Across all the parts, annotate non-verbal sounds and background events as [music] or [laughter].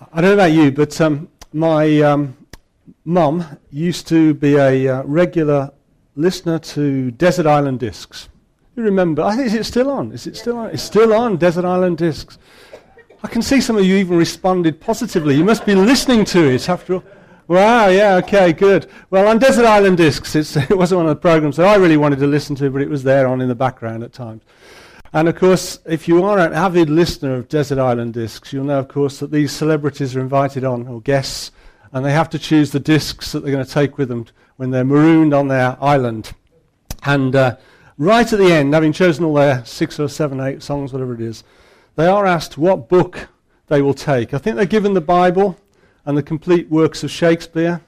I don't know about you, but um, my um, mum used to be a uh, regular listener to Desert Island Discs. You remember? I think is it still on? Is it still on? It's still on Desert Island Discs. I can see some of you even responded positively. You must be listening to it after all. Wow, yeah, okay, good. Well, on Desert Island Discs, [laughs] it wasn't one of the programs that I really wanted to listen to, but it was there on in the background at times. And of course, if you are an avid listener of Desert Island Discs, you'll know, of course, that these celebrities are invited on, or guests, and they have to choose the discs that they're going to take with them when they're marooned on their island. And uh, right at the end, having chosen all their six or seven, eight songs, whatever it is, they are asked what book they will take. I think they're given the Bible and the complete works of Shakespeare.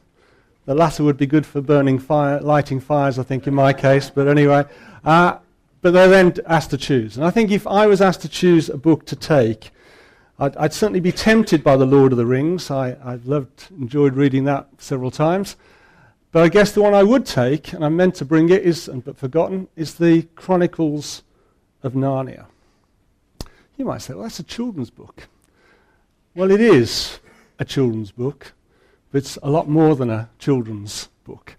The latter would be good for burning fire, lighting fires, I think, in my case. But anyway, uh, but they're then asked to choose. And I think if I was asked to choose a book to take, I'd, I'd certainly be tempted by The Lord of the Rings. I, I've loved, enjoyed reading that several times. But I guess the one I would take, and I meant to bring it, is, but forgotten, is the Chronicles of Narnia. You might say, well, that's a children's book. Well, it is a children's book, but it's a lot more than a children's book.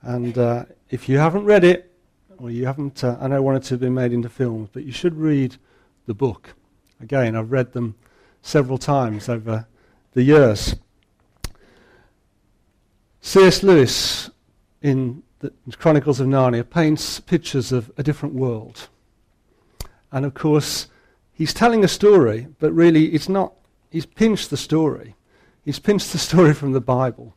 And uh, if you haven't read it, or you haven't, uh, I know one or two have been made into films, but you should read the book. Again, I've read them several times over the years. C.S. Lewis, in the Chronicles of Narnia, paints pictures of a different world. And of course, he's telling a story, but really it's not, he's pinched the story. He's pinched the story from the Bible.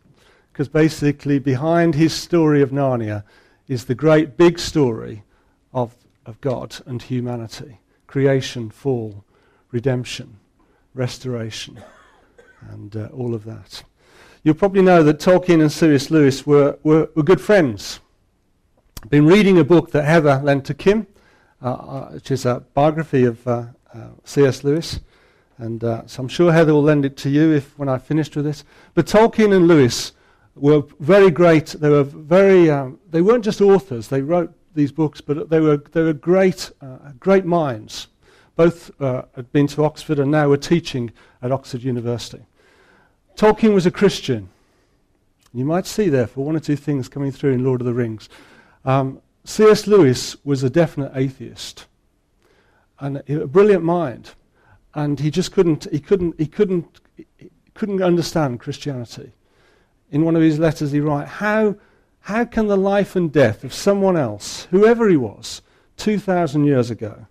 Because basically, behind his story of Narnia is the great big story of, of God and humanity creation, fall, redemption, restoration, and uh, all of that. You'll probably know that Tolkien and C.S. Lewis were, were, were, good friends. I've been reading a book that Heather lent to Kim, uh, uh, which is a biography of uh, uh, C.S. Lewis. And so I'm sure Heather will lend it to you if when I've finished with this. But Tolkien and Lewis were very great. They were very. Um, they weren't just authors. They wrote these books, but they were they were great uh, great minds. Both uh, had been to Oxford and now were teaching at Oxford University. Tolkien was a Christian. You might see, therefore, one or two things coming through in Lord of the Rings. Um, C.S. Lewis was a definite atheist, and a brilliant mind, and he just couldn't. He couldn't. He couldn't. He couldn't understand Christianity in one of his letters, he writes, how, how can the life and death of someone else, whoever he was, 2,000 years ago,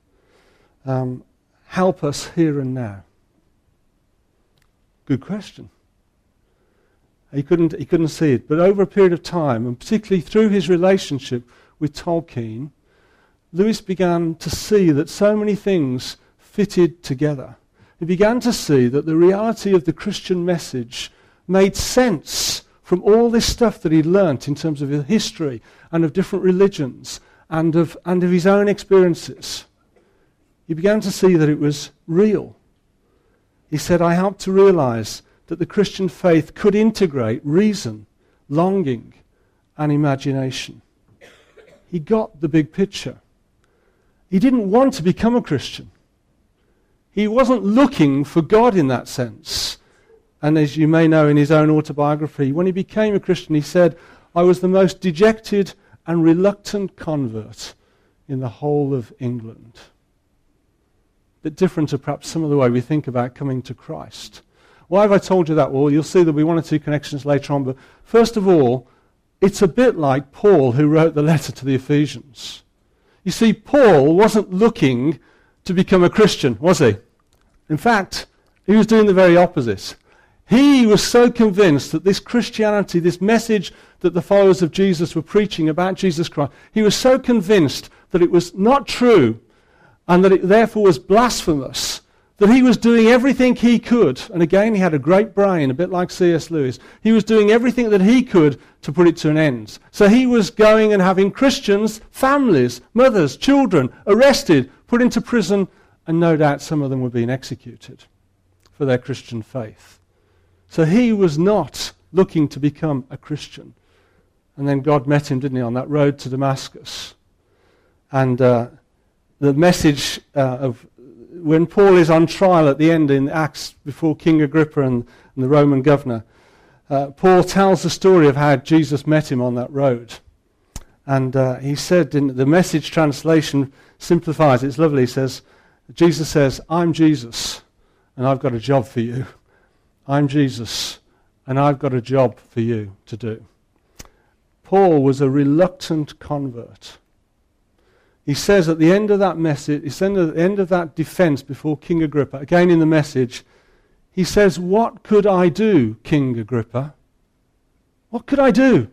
um, help us here and now? Good question. He couldn't, he couldn't see it. But over a period of time, and particularly through his relationship with Tolkien, Lewis began to see that so many things fitted together. He began to see that the reality of the Christian message made sense from all this stuff that he'd learnt in terms of history and of different religions and of, and of his own experiences, he began to see that it was real. He said, I helped to realize that the Christian faith could integrate reason, longing, and imagination. He got the big picture. He didn't want to become a Christian. He wasn't looking for God in that sense. And as you may know in his own autobiography, when he became a Christian, he said, I was the most dejected and reluctant convert in the whole of England. A bit different to perhaps some of the way we think about coming to Christ. Why have I told you that? Well, you'll see there'll be one or two connections later on. But first of all, it's a bit like Paul who wrote the letter to the Ephesians. You see, Paul wasn't looking to become a Christian, was he? In fact, he was doing the very opposite. He was so convinced that this Christianity, this message that the followers of Jesus were preaching about Jesus Christ, he was so convinced that it was not true and that it therefore was blasphemous that he was doing everything he could. And again, he had a great brain, a bit like C.S. Lewis. He was doing everything that he could to put it to an end. So he was going and having Christians, families, mothers, children arrested, put into prison, and no doubt some of them were being executed for their Christian faith. So he was not looking to become a Christian. And then God met him, didn't he, on that road to Damascus. And uh, the message uh, of when Paul is on trial at the end in Acts before King Agrippa and, and the Roman governor, uh, Paul tells the story of how Jesus met him on that road. And uh, he said in the message translation simplifies, it's lovely, he says, Jesus says, I'm Jesus, and I've got a job for you. I'm Jesus, and I've got a job for you to do. Paul was a reluctant convert. He says at the end of that message, he says at the end of that defense before King Agrippa, again in the message, he says, What could I do, King Agrippa? What could I do?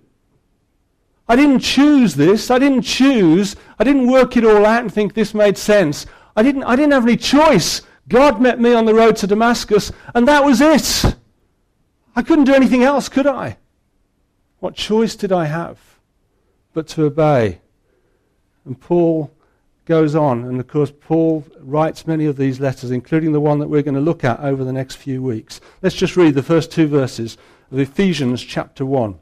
I didn't choose this. I didn't choose. I didn't work it all out and think this made sense. I didn't, I didn't have any choice. God met me on the road to Damascus, and that was it. I couldn't do anything else, could I? What choice did I have but to obey? And Paul goes on, and of course, Paul writes many of these letters, including the one that we're going to look at over the next few weeks. Let's just read the first two verses of Ephesians chapter 1.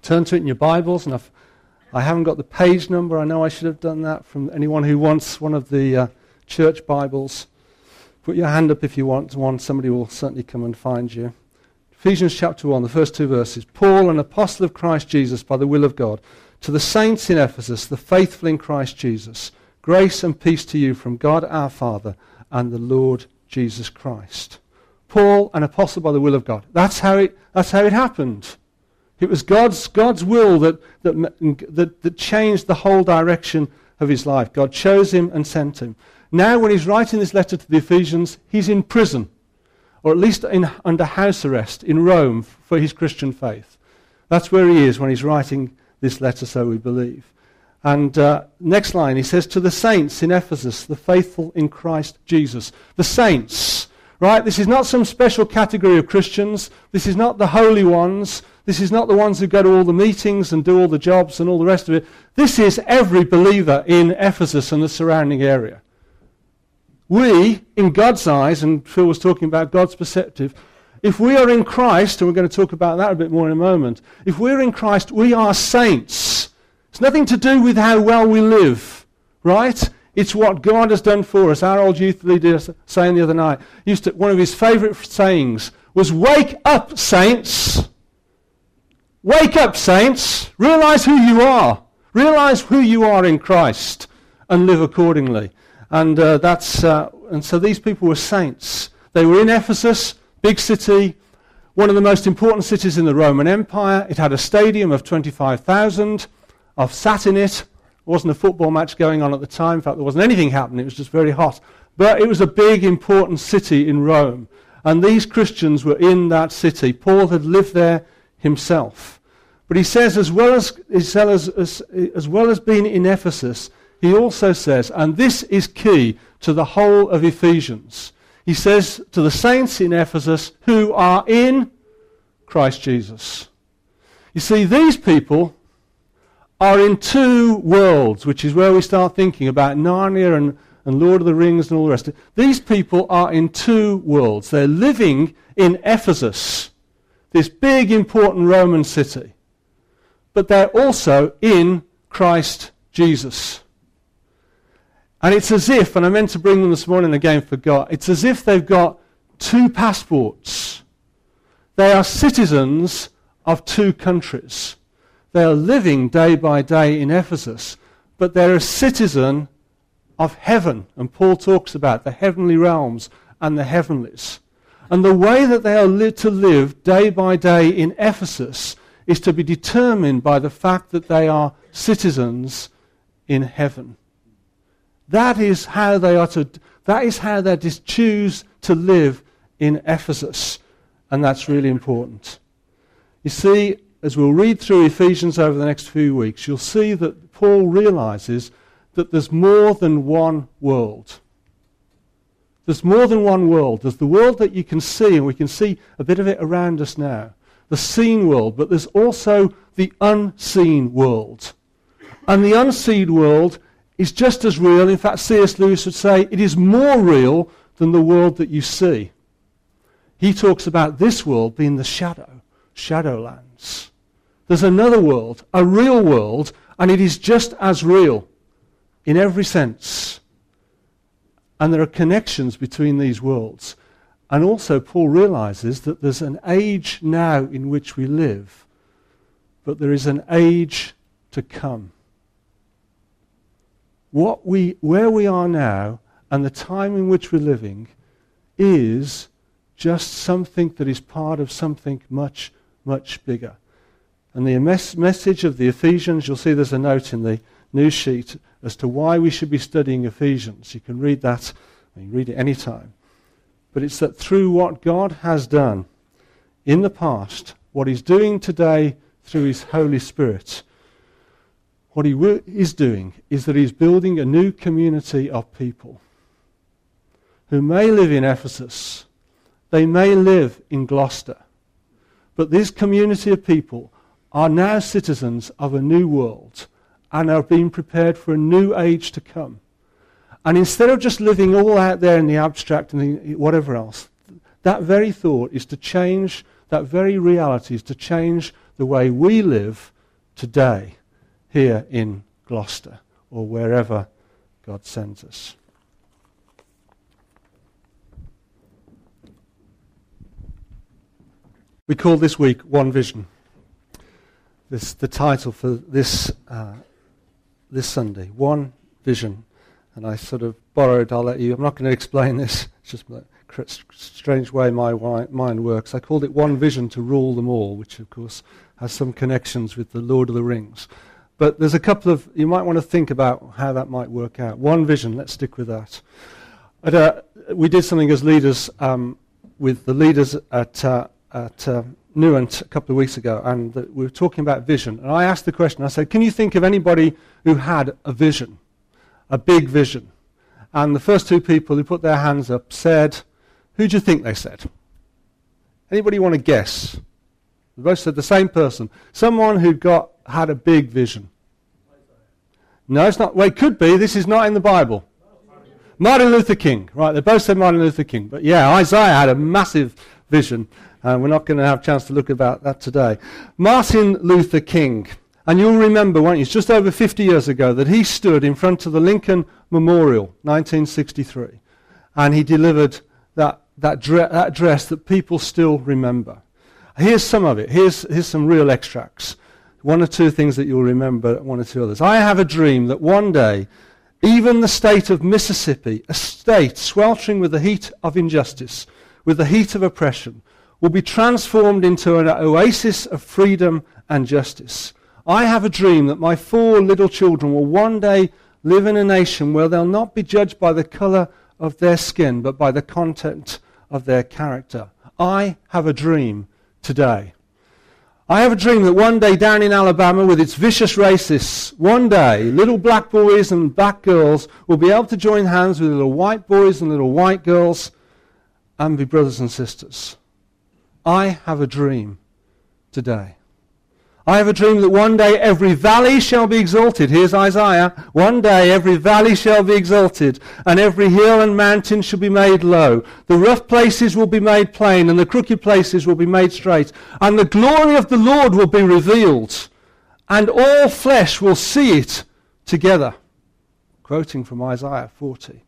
Turn to it in your Bibles, and I've, I haven't got the page number. I know I should have done that from anyone who wants one of the uh, church Bibles. Put your hand up if you want one. Somebody will certainly come and find you. Ephesians chapter 1, the first two verses. Paul, an apostle of Christ Jesus by the will of God, to the saints in Ephesus, the faithful in Christ Jesus, grace and peace to you from God our Father and the Lord Jesus Christ. Paul, an apostle by the will of God. That's how it, that's how it happened. It was God's, God's will that, that, that, that changed the whole direction of his life. God chose him and sent him. Now, when he's writing this letter to the Ephesians, he's in prison, or at least in, under house arrest in Rome for his Christian faith. That's where he is when he's writing this letter, so we believe. And uh, next line, he says, To the saints in Ephesus, the faithful in Christ Jesus. The saints, right? This is not some special category of Christians. This is not the holy ones. This is not the ones who go to all the meetings and do all the jobs and all the rest of it. This is every believer in Ephesus and the surrounding area. We, in God's eyes, and Phil was talking about God's perspective, if we are in Christ, and we're going to talk about that a bit more in a moment, if we're in Christ, we are saints. It's nothing to do with how well we live, right? It's what God has done for us. Our old youth leader saying the other night, used to, one of his favourite sayings was, "Wake up, saints." Wake up, saints. Realize who you are. Realize who you are in Christ and live accordingly. And uh, that's uh, and so these people were saints. They were in Ephesus, big city, one of the most important cities in the Roman Empire. It had a stadium of 25,000. I've sat in it. There wasn't a football match going on at the time. In fact, there wasn't anything happening. It was just very hot. But it was a big, important city in Rome. And these Christians were in that city. Paul had lived there himself. But he says, as well as, as, as, as well as being in Ephesus, he also says, and this is key to the whole of Ephesians, he says to the saints in Ephesus who are in Christ Jesus. You see, these people are in two worlds, which is where we start thinking about Narnia and, and Lord of the Rings and all the rest. These people are in two worlds. They're living in Ephesus this big, important Roman city. But they're also in Christ Jesus. And it's as if, and I meant to bring them this morning again, forgot, it's as if they've got two passports. They are citizens of two countries. They are living day by day in Ephesus, but they're a citizen of heaven. And Paul talks about the heavenly realms and the heavenlies. And the way that they are li- to live day by day in Ephesus is to be determined by the fact that they are citizens in heaven. That is how they are to, that is how they choose to live in Ephesus. And that's really important. You see, as we'll read through Ephesians over the next few weeks, you'll see that Paul realizes that there's more than one world. There's more than one world. There's the world that you can see, and we can see a bit of it around us now, the seen world, but there's also the unseen world. And the unseen world is just as real. In fact, C.S. Lewis would say it is more real than the world that you see. He talks about this world being the shadow, shadowlands. There's another world, a real world, and it is just as real in every sense And there are connections between these worlds. And also, Paul realizes that there's an age now in which we live, but there is an age to come. What we, where we are now and the time in which we're living is just something that is part of something much, much bigger. And the mes- message of the Ephesians, you'll see there's a note in the news sheet as to why we should be studying Ephesians. You can read that, you can read it any time. But it's that through what God has done in the past, what He's doing today through His Holy Spirit, what He is doing is that He's building a new community of people who may live in Ephesus, they may live in Gloucester, but this community of people are now citizens of a new world and are being prepared for a new age to come. And instead of just living all out there in the abstract and the, whatever else, that very thought is to change, that very reality is to change the way we live today here in Gloucester or wherever God sends us. We call this week One Vision. This the title for this uh, this Sunday. One Vision. And I sort of borrowed, I'll let you, I'm not going to explain this, it's just a strange way my mind works. I called it One Vision to Rule Them All, which of course has some connections with the Lord of the Rings. But there's a couple of, you might want to think about how that might work out. One vision, let's stick with that. At, uh, we did something as leaders um, with the leaders at, uh, at uh, Newent a couple of weeks ago, and the, we were talking about vision. And I asked the question, I said, Can you think of anybody who had a vision? a big vision. And the first two people who put their hands up said, Who do you think they said? Anybody want to guess? They both said the same person. Someone who'd got had a big vision. No, it's not. Well, it could be. This is not in the Bible. Martin Luther King. Right, they both said Martin Luther King. But yeah, Isaiah had a massive vision. And we're not going to have a chance to look about that today. Martin Luther King. And you'll remember, won't you, it's just over 50 years ago that he stood in front of the Lincoln Memorial, 1963, and he delivered that, that, dre- that address that people still remember. Here's some of it. Here's, here's some real extracts. One or two things that you'll remember, one or two others. I have a dream that one day, even the state of Mississippi, a state sweltering with the heat of injustice, with the heat of oppression, will be transformed into an oasis of freedom and justice. I have a dream that my four little children will one day live in a nation where they'll not be judged by the color of their skin, but by the content of their character. I have a dream today. I have a dream that one day down in Alabama, with its vicious racists, one day little black boys and black girls will be able to join hands with little white boys and little white girls and be brothers and sisters. I have a dream today. I have a dream that one day every valley shall be exalted. Here's Isaiah. One day every valley shall be exalted, and every hill and mountain shall be made low. The rough places will be made plain, and the crooked places will be made straight. And the glory of the Lord will be revealed, and all flesh will see it together. Quoting from Isaiah 40.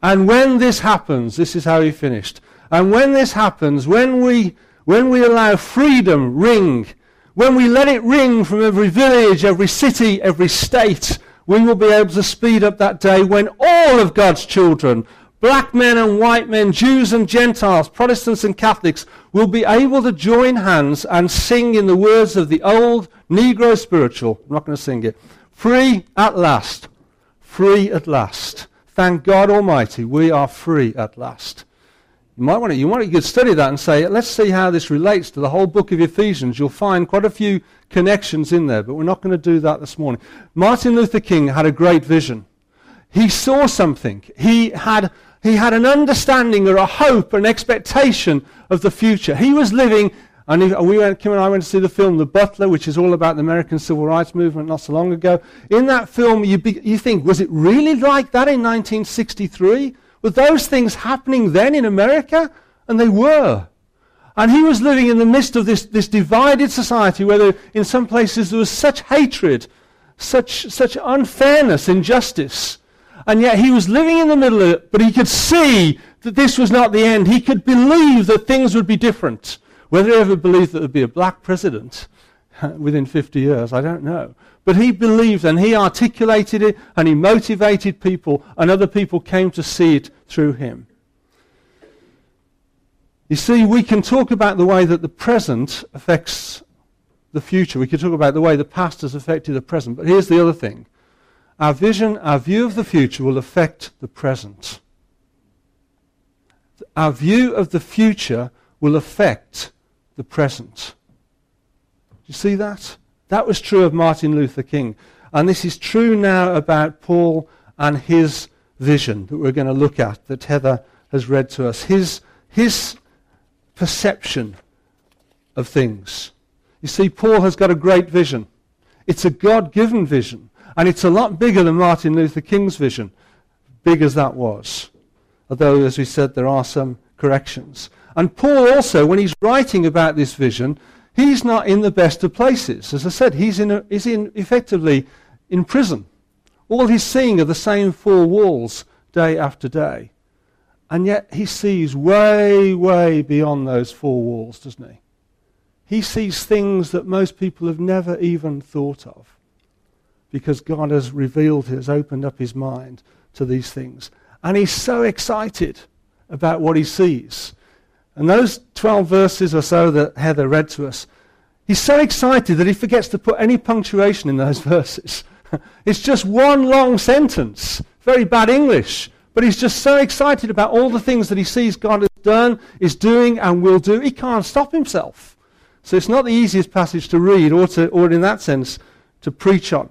And when this happens, this is how he finished. And when this happens, when we, when we allow freedom ring, when we let it ring from every village, every city, every state, we will be able to speed up that day when all of God's children, black men and white men, Jews and Gentiles, Protestants and Catholics, will be able to join hands and sing in the words of the old Negro spiritual. I'm not going to sing it. Free at last. Free at last. Thank God Almighty, we are free at last. You might want to, you want to study that and say, let's see how this relates to the whole book of Ephesians. You'll find quite a few connections in there, but we're not going to do that this morning. Martin Luther King had a great vision. He saw something. He had, he had an understanding or a hope, an expectation of the future. He was living, and we went, Kim and I went to see the film The Butler, which is all about the American Civil Rights Movement not so long ago. In that film, you, be, you think, was it really like that in 1963? Were those things happening then in America? And they were. And he was living in the midst of this, this divided society where there, in some places there was such hatred, such, such unfairness, injustice. And yet he was living in the middle of it, but he could see that this was not the end. He could believe that things would be different. Whether he ever believed that there would be a black president [laughs] within 50 years, I don't know. But he believed and he articulated it and he motivated people, and other people came to see it through him. You see, we can talk about the way that the present affects the future. We can talk about the way the past has affected the present. But here's the other thing our vision, our view of the future will affect the present. Our view of the future will affect the present. Do you see that? That was true of Martin Luther King. And this is true now about Paul and his vision that we're going to look at, that Heather has read to us. His, his perception of things. You see, Paul has got a great vision. It's a God given vision. And it's a lot bigger than Martin Luther King's vision, big as that was. Although, as we said, there are some corrections. And Paul also, when he's writing about this vision, he's not in the best of places. As I said, he's, in a, he's in effectively in prison. All he's seeing are the same four walls day after day. And yet he sees way, way beyond those four walls, doesn't he? He sees things that most people have never even thought of because God has revealed, has opened up his mind to these things. And he's so excited about what he sees. And those 12 verses or so that Heather read to us, he's so excited that he forgets to put any punctuation in those [laughs] verses. it's just one long sentence. Very bad English. But he's just so excited about all the things that he sees God has done, is doing, and will do. He can't stop himself. So it's not the easiest passage to read, or, to, or in that sense, to preach on.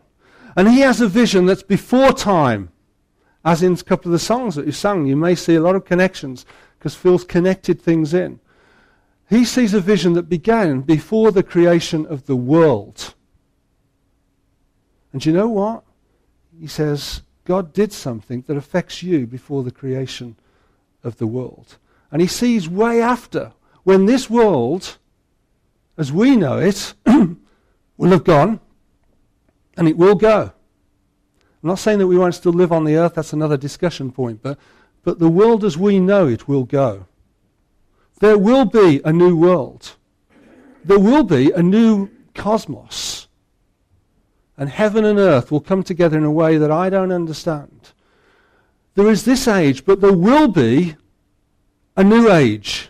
And he has a vision that's before time. As in a couple of the songs that you sung, you may see a lot of connections because Phil's connected things in. He sees a vision that began before the creation of the world. And you know what? He says, God did something that affects you before the creation of the world. And he sees way after when this world, as we know it, [clears throat] will have gone and it will go. I'm not saying that we won't still live on the earth, that's another discussion point, but, but the world as we know it will go. There will be a new world. There will be a new cosmos and heaven and earth will come together in a way that I don't understand. There is this age, but there will be a new age.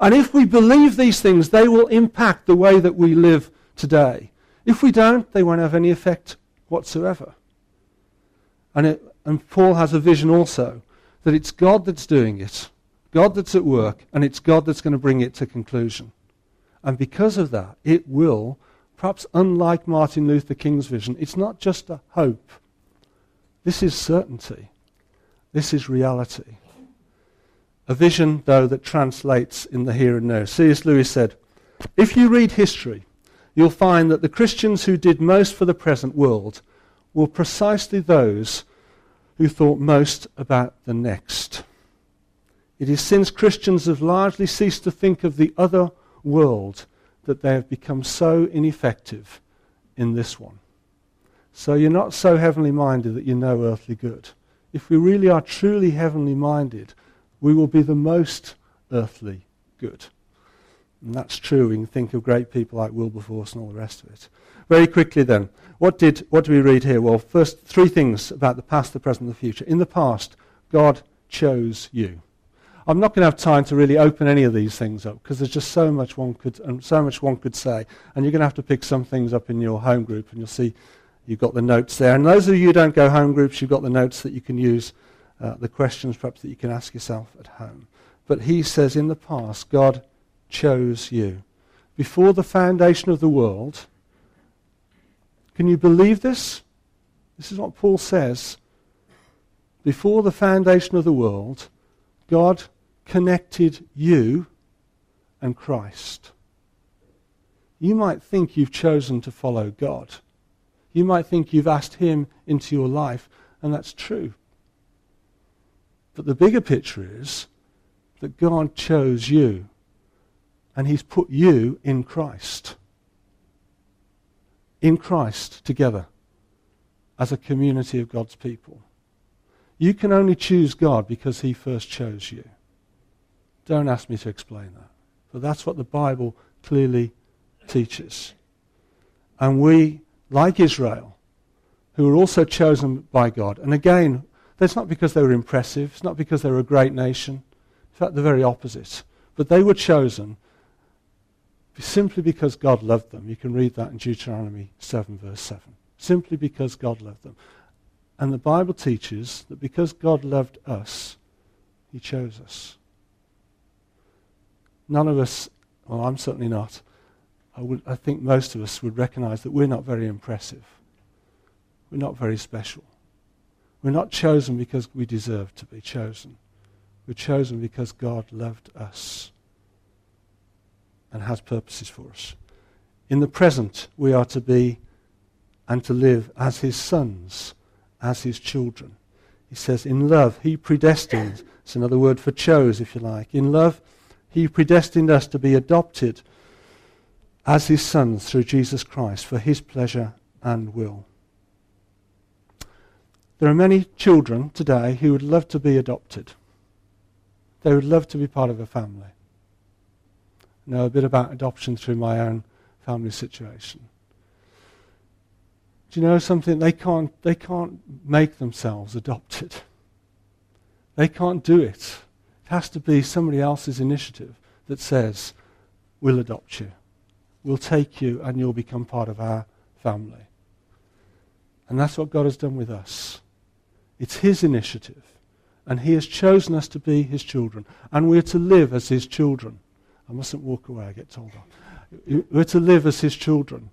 And if we believe these things, they will impact the way that we live today. If we don't, they won't have any effect whatsoever. And, it, and Paul has a vision also that it's God that's doing it, God that's at work, and it's God that's going to bring it to conclusion. And because of that, it will perhaps unlike Martin Luther King's vision, it's not just a hope. This is certainty. This is reality. A vision, though, that translates in the here and now. C.S. Lewis said, If you read history, you'll find that the Christians who did most for the present world were precisely those who thought most about the next. It is since Christians have largely ceased to think of the other world that they have become so ineffective in this one. So you're not so heavenly minded that you no earthly good. If we really are truly heavenly minded, we will be the most earthly good. And that's true. We can think of great people like Wilberforce and all the rest of it. Very quickly then, what, did, what do we read here? Well, first, three things about the past, the present, and the future. In the past, God chose you. I'm not going to have time to really open any of these things up because there's just so much one could um, so much one could say, and you're going to have to pick some things up in your home group, and you'll see you've got the notes there. And those of you who don't go home groups, you've got the notes that you can use, uh, the questions perhaps that you can ask yourself at home. But he says in the past, God chose you before the foundation of the world. Can you believe this? This is what Paul says. Before the foundation of the world, God connected you and Christ. You might think you've chosen to follow God. You might think you've asked Him into your life, and that's true. But the bigger picture is that God chose you, and He's put you in Christ. In Christ together as a community of God's people. You can only choose God because he first chose you. Don't ask me to explain that. But that's what the Bible clearly teaches. And we, like Israel, who were also chosen by God, and again, that's not because they were impressive, it's not because they were a great nation. In fact, the very opposite. But they were chosen simply because God loved them. You can read that in Deuteronomy 7, verse 7. Simply because God loved them. And the Bible teaches that because God loved us, He chose us. None of us, well, I'm certainly not, I, would, I think most of us would recognize that we're not very impressive. We're not very special. We're not chosen because we deserve to be chosen. We're chosen because God loved us and has purposes for us. In the present, we are to be and to live as his sons, as his children. He says, in love, he predestined. It's another word for chose, if you like. In love, he predestined us to be adopted as his sons through Jesus Christ for his pleasure and will. There are many children today who would love to be adopted. They would love to be part of a family. Know a bit about adoption through my own family situation. Do you know something? They can't, they can't make themselves adopted. They can't do it. It has to be somebody else's initiative that says, we'll adopt you. We'll take you and you'll become part of our family. And that's what God has done with us. It's His initiative. And He has chosen us to be His children. And we're to live as His children. I mustn't walk away, I get told off. We're to live as His children.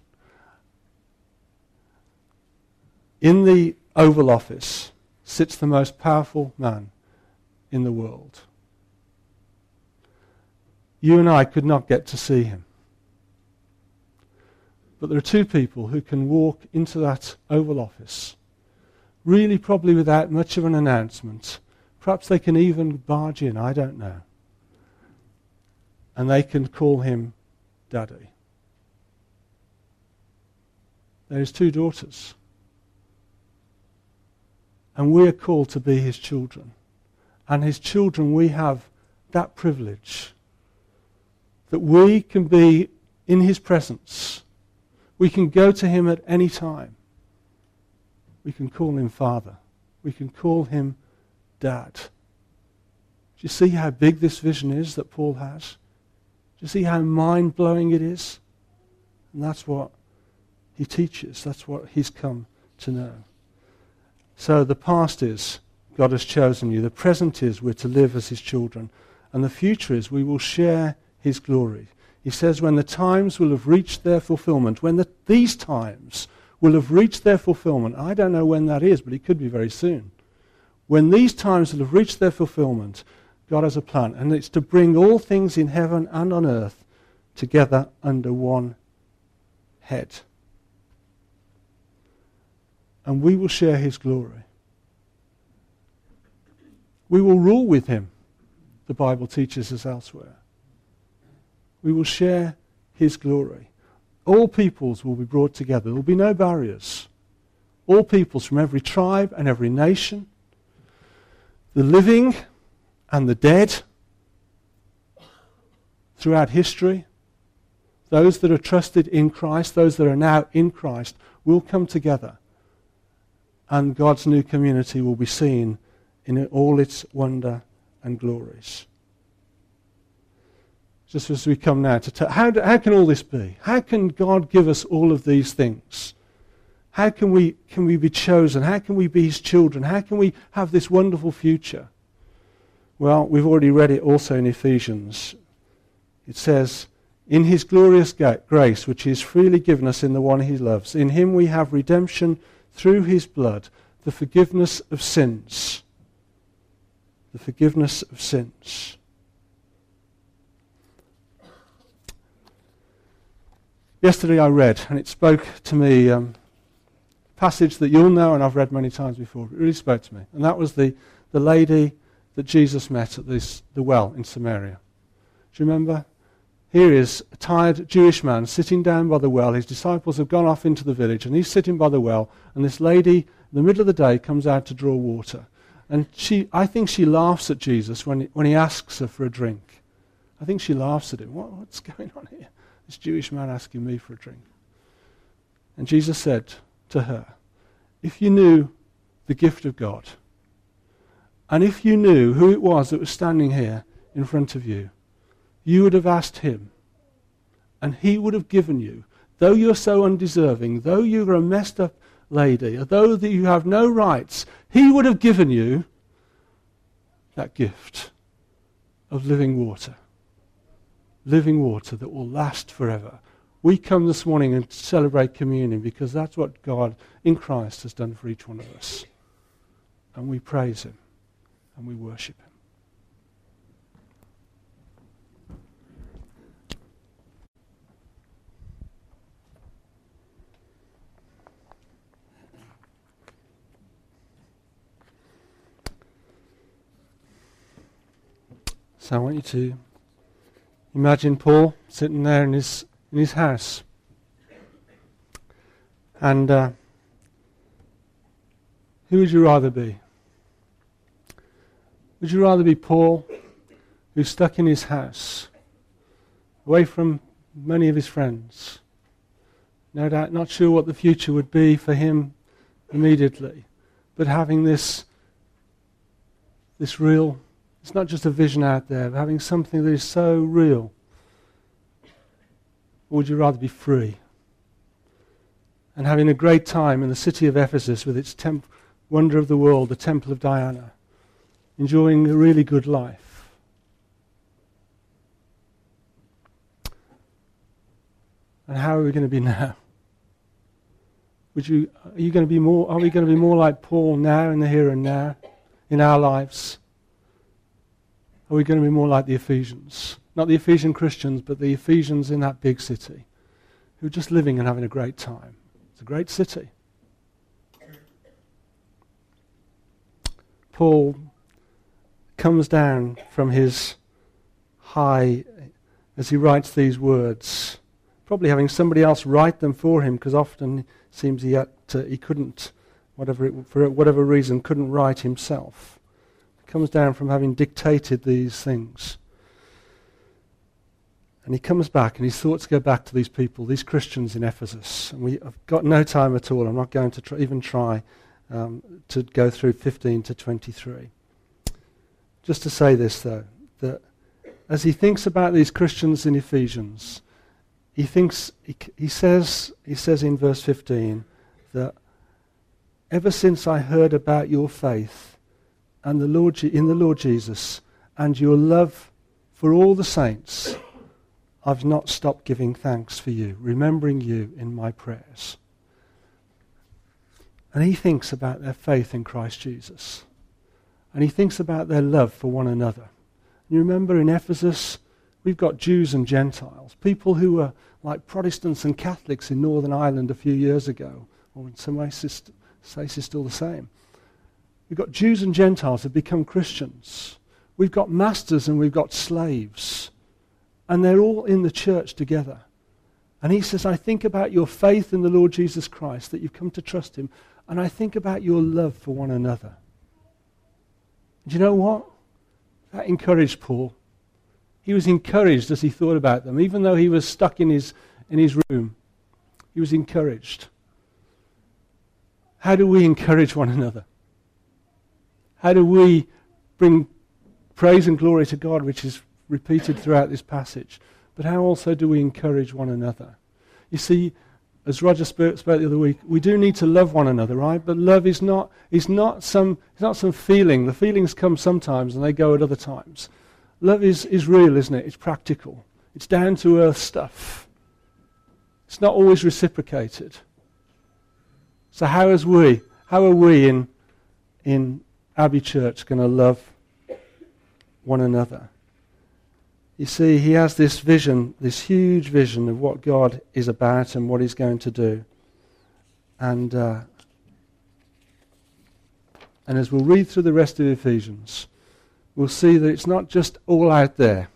In the Oval Office sits the most powerful man in the world. You and I could not get to see him. But there are two people who can walk into that Oval Office really probably without much of an announcement. Perhaps they can even barge in, I don't know. And they can call him Daddy. There's two daughters. And we are called to be his children. And his children, we have that privilege that we can be in his presence. We can go to him at any time. We can call him Father. We can call him Dad. Do you see how big this vision is that Paul has? Do you see how mind blowing it is? And that's what he teaches. That's what he's come to know. So the past is God has chosen you. The present is we're to live as his children. And the future is we will share his glory. He says, when the times will have reached their fulfillment, when the, these times will have reached their fulfillment. I don't know when that is, but it could be very soon. When these times will have reached their fulfillment, God has a plan, and it's to bring all things in heaven and on earth together under one head. And we will share his glory. We will rule with him, the Bible teaches us elsewhere. We will share his glory. All peoples will be brought together. There will be no barriers. All peoples from every tribe and every nation, the living and the dead throughout history, those that are trusted in Christ, those that are now in Christ, will come together. And God's new community will be seen in all its wonder and glories just as we come now to tell, how, how can all this be? How can God give us all of these things? How can we, can we be chosen? How can we be his children? How can we have this wonderful future? Well, we've already read it also in Ephesians. It says, In his glorious grace, which he has freely given us in the one he loves, in him we have redemption through his blood, the forgiveness of sins. The forgiveness of sins. Yesterday I read, and it spoke to me, um, a passage that you'll know and I've read many times before. It really spoke to me. And that was the, the lady that Jesus met at this, the well in Samaria. Do you remember? Here is a tired Jewish man sitting down by the well. His disciples have gone off into the village, and he's sitting by the well. And this lady, in the middle of the day, comes out to draw water. And she, I think she laughs at Jesus when he, when he asks her for a drink. I think she laughs at him. What, what's going on here? This Jewish man asking me for a drink. And Jesus said to her, If you knew the gift of God, and if you knew who it was that was standing here in front of you, you would have asked him, and he would have given you, though you're so undeserving, though you're a messed up lady, though that you have no rights, he would have given you that gift of living water. Living water that will last forever. We come this morning and celebrate communion because that's what God in Christ has done for each one of us. And we praise him and we worship him. So I want you to imagine Paul sitting there in his in his house, and uh, who would you rather be? Would you rather be Paul, who's stuck in his house, away from many of his friends, no doubt not sure what the future would be for him immediately, but having this this real it's not just a vision out there, but having something that is so real. Or would you rather be free? And having a great time in the city of Ephesus with its temp- wonder of the world, the Temple of Diana, enjoying a really good life. And how are we going to be now? Would you, are you going to be more, are we going to be more like Paul now in the here and now in our lives? Are we going to be more like the Ephesians? Not the Ephesian Christians, but the Ephesians in that big city who are just living and having a great time. It's a great city. Paul comes down from his high as he writes these words, probably having somebody else write them for him because often it seems he, had to, he couldn't, whatever it, for whatever reason, couldn't write himself It comes down from having dictated these things. And he comes back, and his thoughts go back to these people, these Christians in Ephesus. And we have got no time at all. I'm not going to try, even try um, to go through 15 to 23. Just to say this, though, that as he thinks about these Christians in Ephesians, he thinks he, he says he says in verse 15 that ever since I heard about your faith and the Lord, in the Lord Jesus and your love for all the saints, I've not stopped giving thanks for you, remembering you in my prayers. And he thinks about their faith in Christ Jesus. And he thinks about their love for one another. You remember in Ephesus, we've got Jews and Gentiles, people who were like Protestants and Catholics in Northern Ireland a few years ago, or in some ways, places still the same. We've got Jews and Gentiles who've become Christians. We've got masters and we've got slaves. And they're all in the church together. And he says, I think about your faith in the Lord Jesus Christ, that you've come to trust him, and I think about your love for one another. Do you know what? That encouraged Paul. He was encouraged as he thought about them, even though he was stuck in his, in his room. He was encouraged. How do we encourage one another? How do we bring praise and glory to God, which is repeated throughout this passage? But how also do we encourage one another? You see, as Roger spoke, spoke the other week, we do need to love one another, right? But love is not, is not, some, is not some feeling. The feelings come sometimes and they go at other times. Love is, is real, isn't it? It's practical. It's down to earth stuff. It's not always reciprocated. So how is we? How are we in, in Abbey Church going to love one another? You see, he has this vision, this huge vision of what God is about and what he's going to do. And, uh, and as we'll read through the rest of Ephesians, we'll see that it's not just all out there.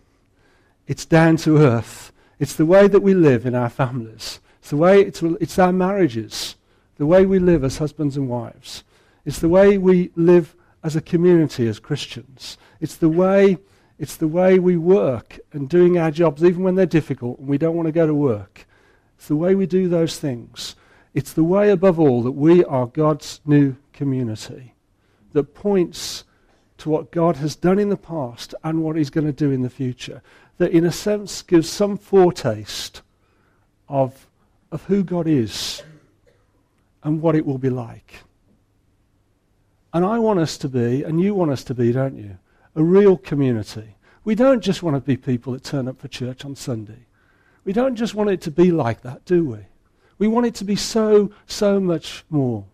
It's down to earth. It's the way that we live in our families. It's the way it's, it's our marriages, the way we live as husbands and wives. It's the way we live as a community, as Christians. It's the way, it's the way we work and doing our jobs, even when they're difficult and we don't want to go to work. It's the way we do those things. It's the way, above all, that we are God's new community that points to what God has done in the past and what He's going to do in the future. That, in a sense, gives some foretaste of, of who God is and what it will be like. And I want us to be, and you want us to be, don't you? A real community. We don't just want to be people that turn up for church on Sunday. We don't just want it to be like that, do we? We want it to be so, so much more.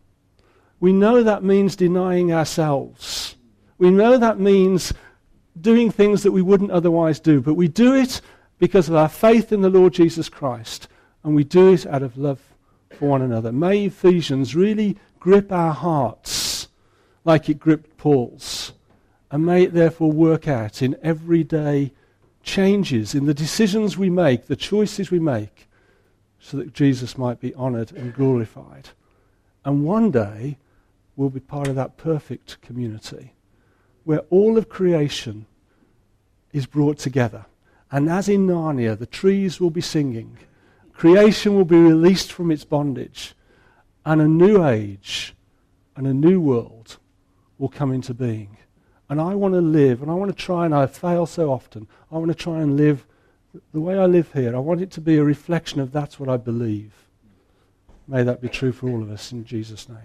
We know that means denying ourselves. We know that means doing things that we wouldn't otherwise do, but we do it because of our faith in the Lord Jesus Christ, and we do it out of love for one another. May Ephesians really grip our hearts like it gripped Paul's, and may it therefore work out in everyday changes, in the decisions we make, the choices we make, so that Jesus might be honored and glorified. And one day, we'll be part of that perfect community where all of creation is brought together. And as in Narnia, the trees will be singing, creation will be released from its bondage, and a new age and a new world will come into being. And I want to live, and I want to try, and I fail so often, I want to try and live the way I live here. I want it to be a reflection of that's what I believe. May that be true for all of us in Jesus' name.